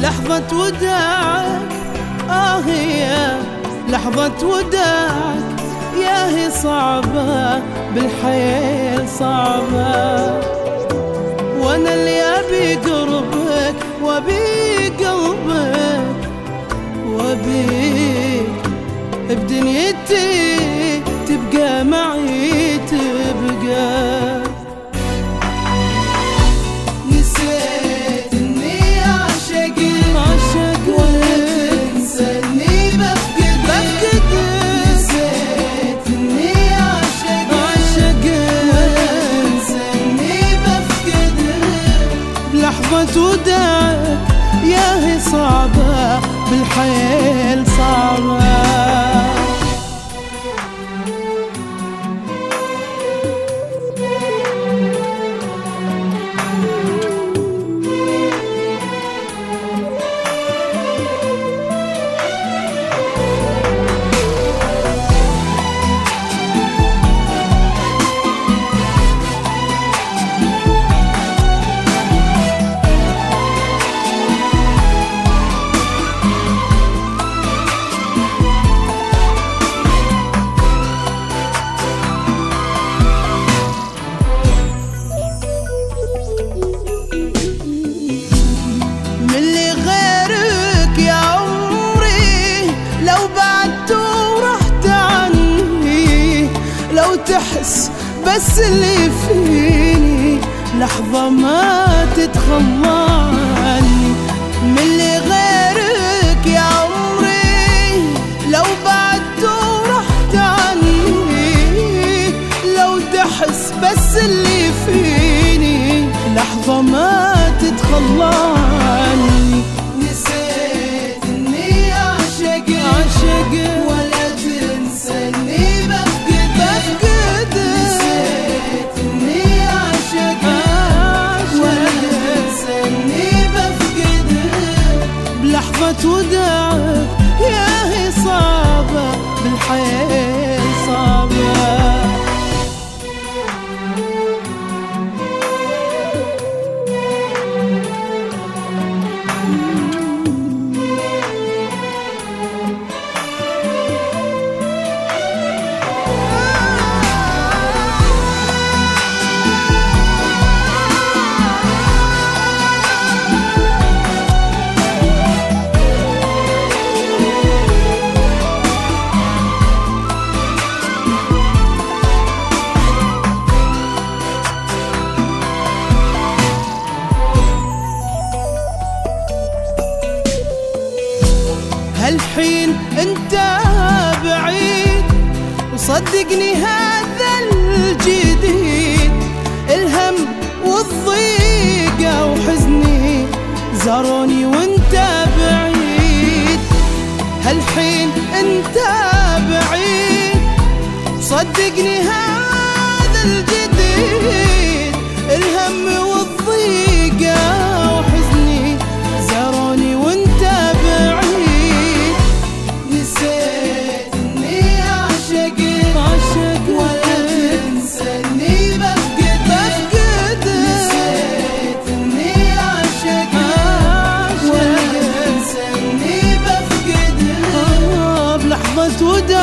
لحظة وداعك. آه هي لحظة وداعك. يا هي صعبة بالحيل صعبة. وأنا اللي أبي قربك وأبي قلبك وابيك بدنيتي تبقى معي. بلحظة وداعك يا هي صعبة بالحيل صعبة. تحس بس اللي فيني لحظة ما تتخلى عني من اللي غيرك يا عمري لو بعدت ورحت عني. لو تحس بس اللي فيني لحظة ما تتخلى هالحين انت بعيد. وصدقني هذا الجديد الهم والضيقة وحزني زاروني وانت بعيد. هالحين انت بعيد. صدقني هذا الجديد الهم والضيقة tudo